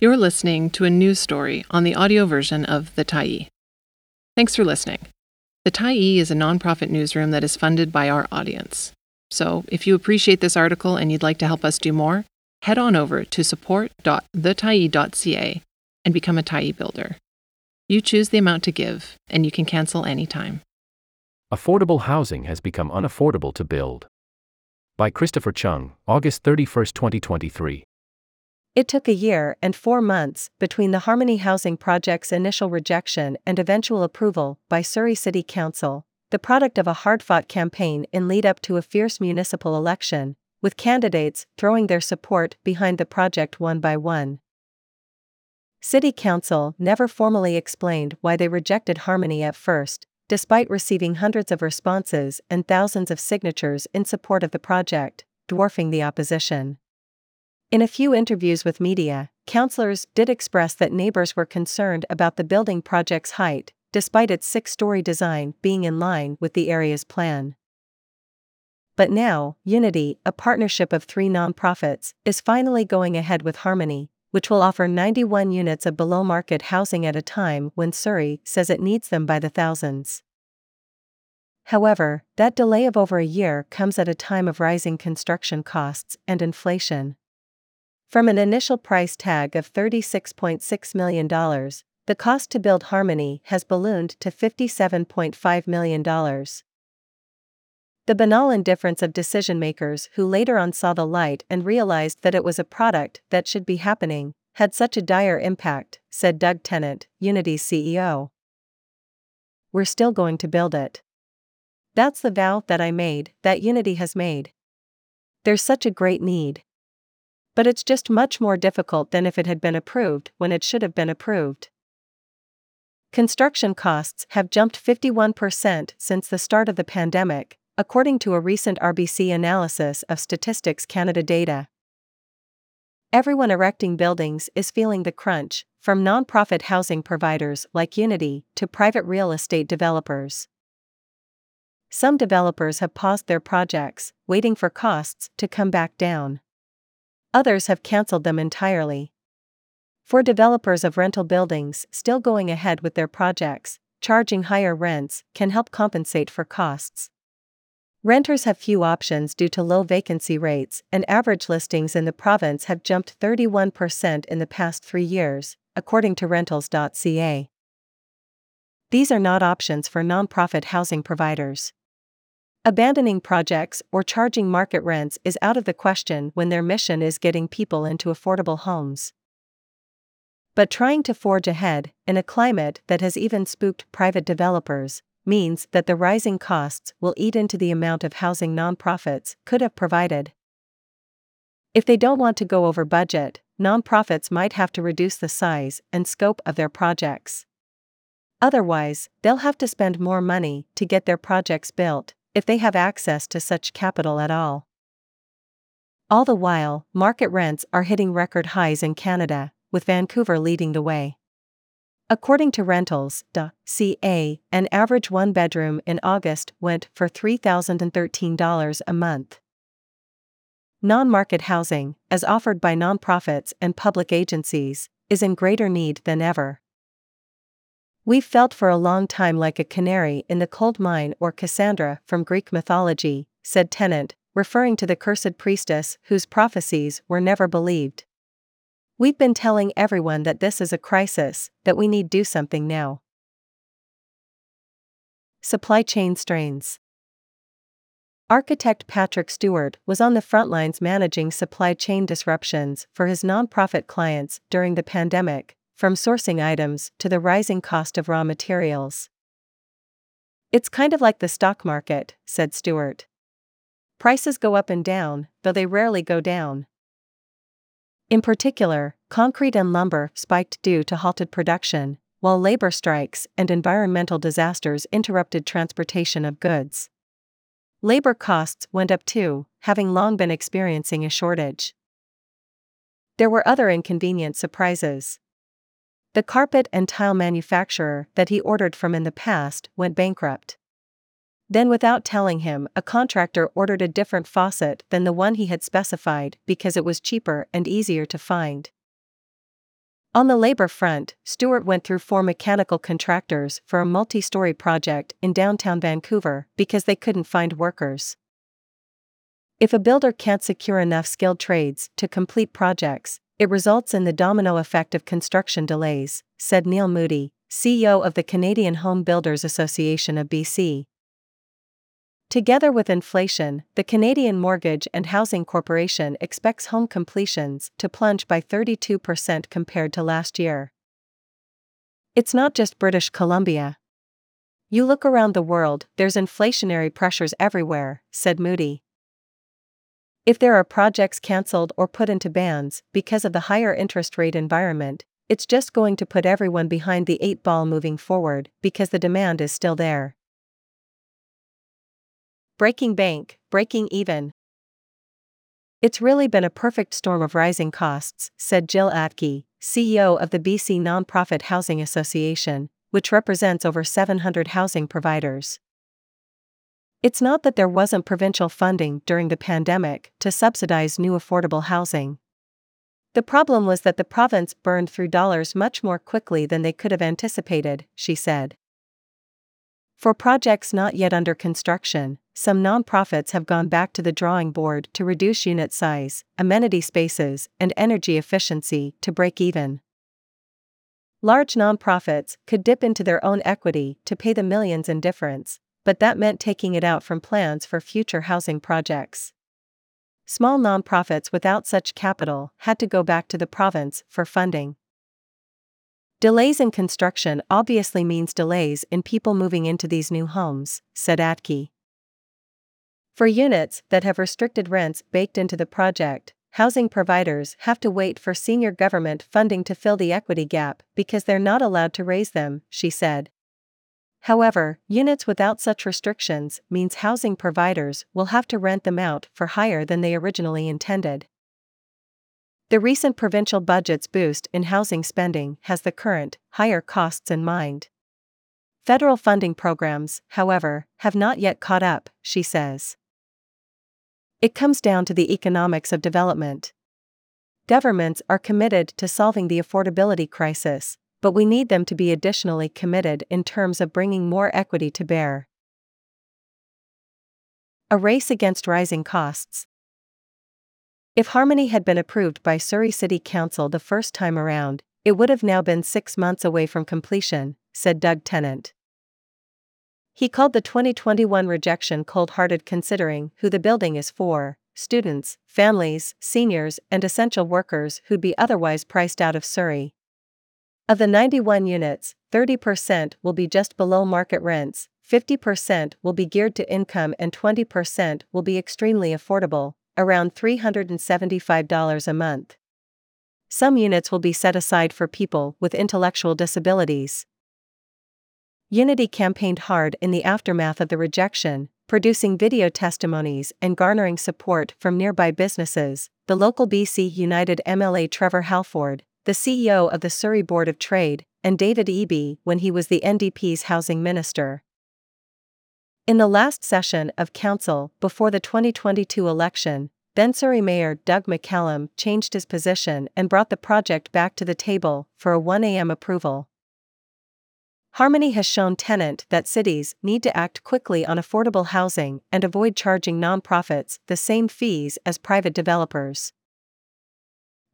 You're listening to a news story on the audio version of The Tyee. Thanks for listening. The Tyee is a nonprofit newsroom that is funded by our audience. So, if you appreciate this article and you'd like to help us do more, head on over to support.thetyee.ca and become a Tyee builder. You choose the amount to give, and you can cancel anytime. Affordable housing has become unaffordable to build. By Christopher Cheung, August 31, 2023. It took a year and four months between the Harmony Housing Project's initial rejection and eventual approval by Surrey City Council, the product of a hard fought campaign in lead up to a fierce municipal election, with candidates throwing their support behind the project one by one. City Council never formally explained why they rejected Harmony at first, despite receiving hundreds of responses and thousands of signatures in support of the project, dwarfing the opposition. In a few interviews with media, councillors did express that neighbors were concerned about the building project's height, despite its six story design being in line with the area's plan. But now, Unity, a partnership of three nonprofits, is finally going ahead with Harmony, which will offer 91 units of below market housing at a time when Surrey says it needs them by the thousands. However, that delay of over a year comes at a time of rising construction costs and inflation. From an initial price tag of $36.6 million, the cost to build Harmony has ballooned to $57.5 million. The banal indifference of decision makers who later on saw the light and realized that it was a product that should be happening had such a dire impact, said Doug Tennant, Unity's CEO. We're still going to build it. That's the vow that I made, that Unity has made. There's such a great need but it's just much more difficult than if it had been approved when it should have been approved. Construction costs have jumped 51% since the start of the pandemic, according to a recent RBC analysis of Statistics Canada data. Everyone erecting buildings is feeling the crunch, from nonprofit housing providers like Unity to private real estate developers. Some developers have paused their projects, waiting for costs to come back down. Others have cancelled them entirely. For developers of rental buildings still going ahead with their projects, charging higher rents can help compensate for costs. Renters have few options due to low vacancy rates, and average listings in the province have jumped 31% in the past three years, according to Rentals.ca. These are not options for nonprofit housing providers. Abandoning projects or charging market rents is out of the question when their mission is getting people into affordable homes. But trying to forge ahead, in a climate that has even spooked private developers, means that the rising costs will eat into the amount of housing nonprofits could have provided. If they don't want to go over budget, nonprofits might have to reduce the size and scope of their projects. Otherwise, they'll have to spend more money to get their projects built, if they have access to such capital at all. All the while, market rents are hitting record highs in Canada, with Vancouver leading the way. According to Rentals.ca, an average one bedroom in August went for $3,013 a month. Non market housing, as offered by nonprofits and public agencies, is in greater need than ever. We've felt for a long time like a canary in the coal mine or Cassandra from Greek mythology, said Tennant, referring to the cursed priestess whose prophecies were never believed. We've been telling everyone that this is a crisis, that we need do something now. Supply chain strains. Architect Patrick Stewart was on the front lines managing supply chain disruptions for his nonprofit clients during the pandemic, from sourcing items to the rising cost of raw materials. It's kind of like the stock market, said Stewart. Prices go up and down, though they rarely go down. In particular, concrete and lumber spiked due to halted production, while labor strikes and environmental disasters interrupted transportation of goods. Labor costs went up too, having long been experiencing a shortage. There were other inconvenient surprises. The carpet and tile manufacturer that he ordered from in the past went bankrupt. Then, without telling him, a contractor ordered a different faucet than the one he had specified because it was cheaper and easier to find. On the labor front, Stewart went through four mechanical contractors for a multi story project in downtown Vancouver because they couldn't find workers. If a builder can't secure enough skilled trades to complete projects, it results in the domino effect of construction delays, said Neil Moody, CEO of the Canadian Home Builders Association of BC. Together with inflation, the Canadian Mortgage and Housing Corporation expects home completions to plunge by 32% compared to last year. It's not just British Columbia. You look around the world, there's inflationary pressures everywhere, said Moody. If there are projects cancelled or put into bans because of the higher interest rate environment, it's just going to put everyone behind the eight ball moving forward because the demand is still there. Breaking bank, breaking even. It's really been a perfect storm of rising costs, said Jill Atkey, CEO of the BC Nonprofit Housing Association, which represents over 700 housing providers. It's not that there wasn't provincial funding during the pandemic to subsidize new affordable housing. The problem was that the province burned through dollars much more quickly than they could have anticipated, she said. For projects not yet under construction, some nonprofits have gone back to the drawing board to reduce unit size, amenity spaces, and energy efficiency to break even. Large nonprofits could dip into their own equity to pay the millions in difference, but that meant taking it out from plans for future housing projects. Small nonprofits without such capital had to go back to the province for funding. Delays in construction obviously means delays in people moving into these new homes, said Atkey. For units that have restricted rents baked into the project, housing providers have to wait for senior government funding to fill the equity gap because they're not allowed to raise them, she said. However, units without such restrictions means housing providers will have to rent them out for higher than they originally intended. The recent provincial budget's boost in housing spending has the current, higher costs in mind. Federal funding programs, however, have not yet caught up, she says. It comes down to the economics of development. Governments are committed to solving the affordability crisis, but we need them to be additionally committed in terms of bringing more equity to bear. A race against rising costs. If Harmony had been approved by Surrey City Council the first time around, it would have now been six months away from completion, said Doug Tennant. He called the 2021 rejection cold hearted considering who the building is for students, families, seniors, and essential workers who'd be otherwise priced out of Surrey. Of the 91 units, 30% will be just below market rents, 50% will be geared to income, and 20% will be extremely affordable, around $375 a month. Some units will be set aside for people with intellectual disabilities. Unity campaigned hard in the aftermath of the rejection, producing video testimonies and garnering support from nearby businesses. The local BC United MLA Trevor Halford, the CEO of the Surrey Board of Trade, and David Eby when he was the NDP's housing minister. In the last session of Council before the 2022 election, then Surrey Mayor Doug McCallum changed his position and brought the project back to the table for a 1 a.m. approval. Harmony has shown Tennant that cities need to act quickly on affordable housing and avoid charging nonprofits the same fees as private developers.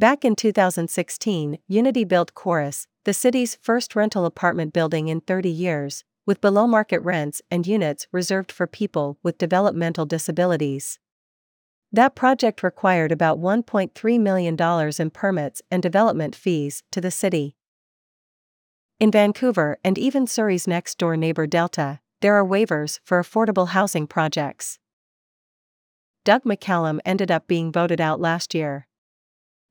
Back in 2016, Unity built Chorus, the city's first rental apartment building in 30 years, with below market rents and units reserved for people with developmental disabilities. That project required about $1.3 million in permits and development fees to the city. In Vancouver and even Surrey's next door neighbor Delta, there are waivers for affordable housing projects. Doug McCallum ended up being voted out last year.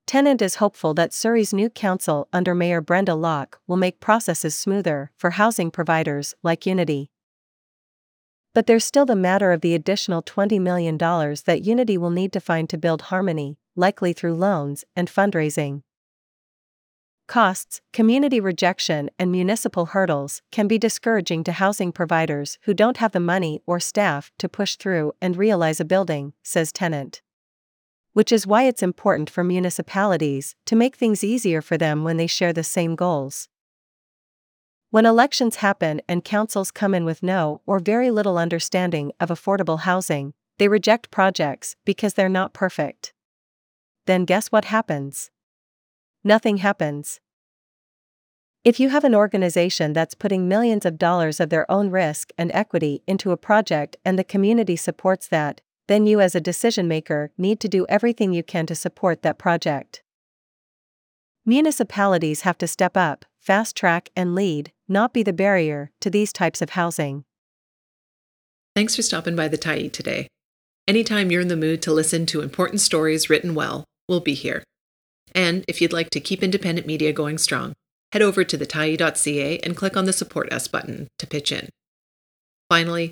Tennant is hopeful that Surrey's new council under Mayor Brenda Locke will make processes smoother for housing providers like Unity. But there's still the matter of the additional $20 million that Unity will need to find to build Harmony, likely through loans and fundraising. Costs, community rejection, and municipal hurdles can be discouraging to housing providers who don't have the money or staff to push through and realize a building, says Tennant. Which is why it's important for municipalities to make things easier for them when they share the same goals. When elections happen and councils come in with no or very little understanding of affordable housing, they reject projects because they're not perfect. Then guess what happens? Nothing happens. If you have an organization that's putting millions of dollars of their own risk and equity into a project and the community supports that, then you as a decision maker need to do everything you can to support that project. Municipalities have to step up, fast track, and lead, not be the barrier to these types of housing. Thanks for stopping by the Tyee today. Anytime you're in the mood to listen to important stories written well, we'll be here. And if you'd like to keep independent media going strong, head over to thetyee.ca and click on the Support Us button to pitch in. Finally,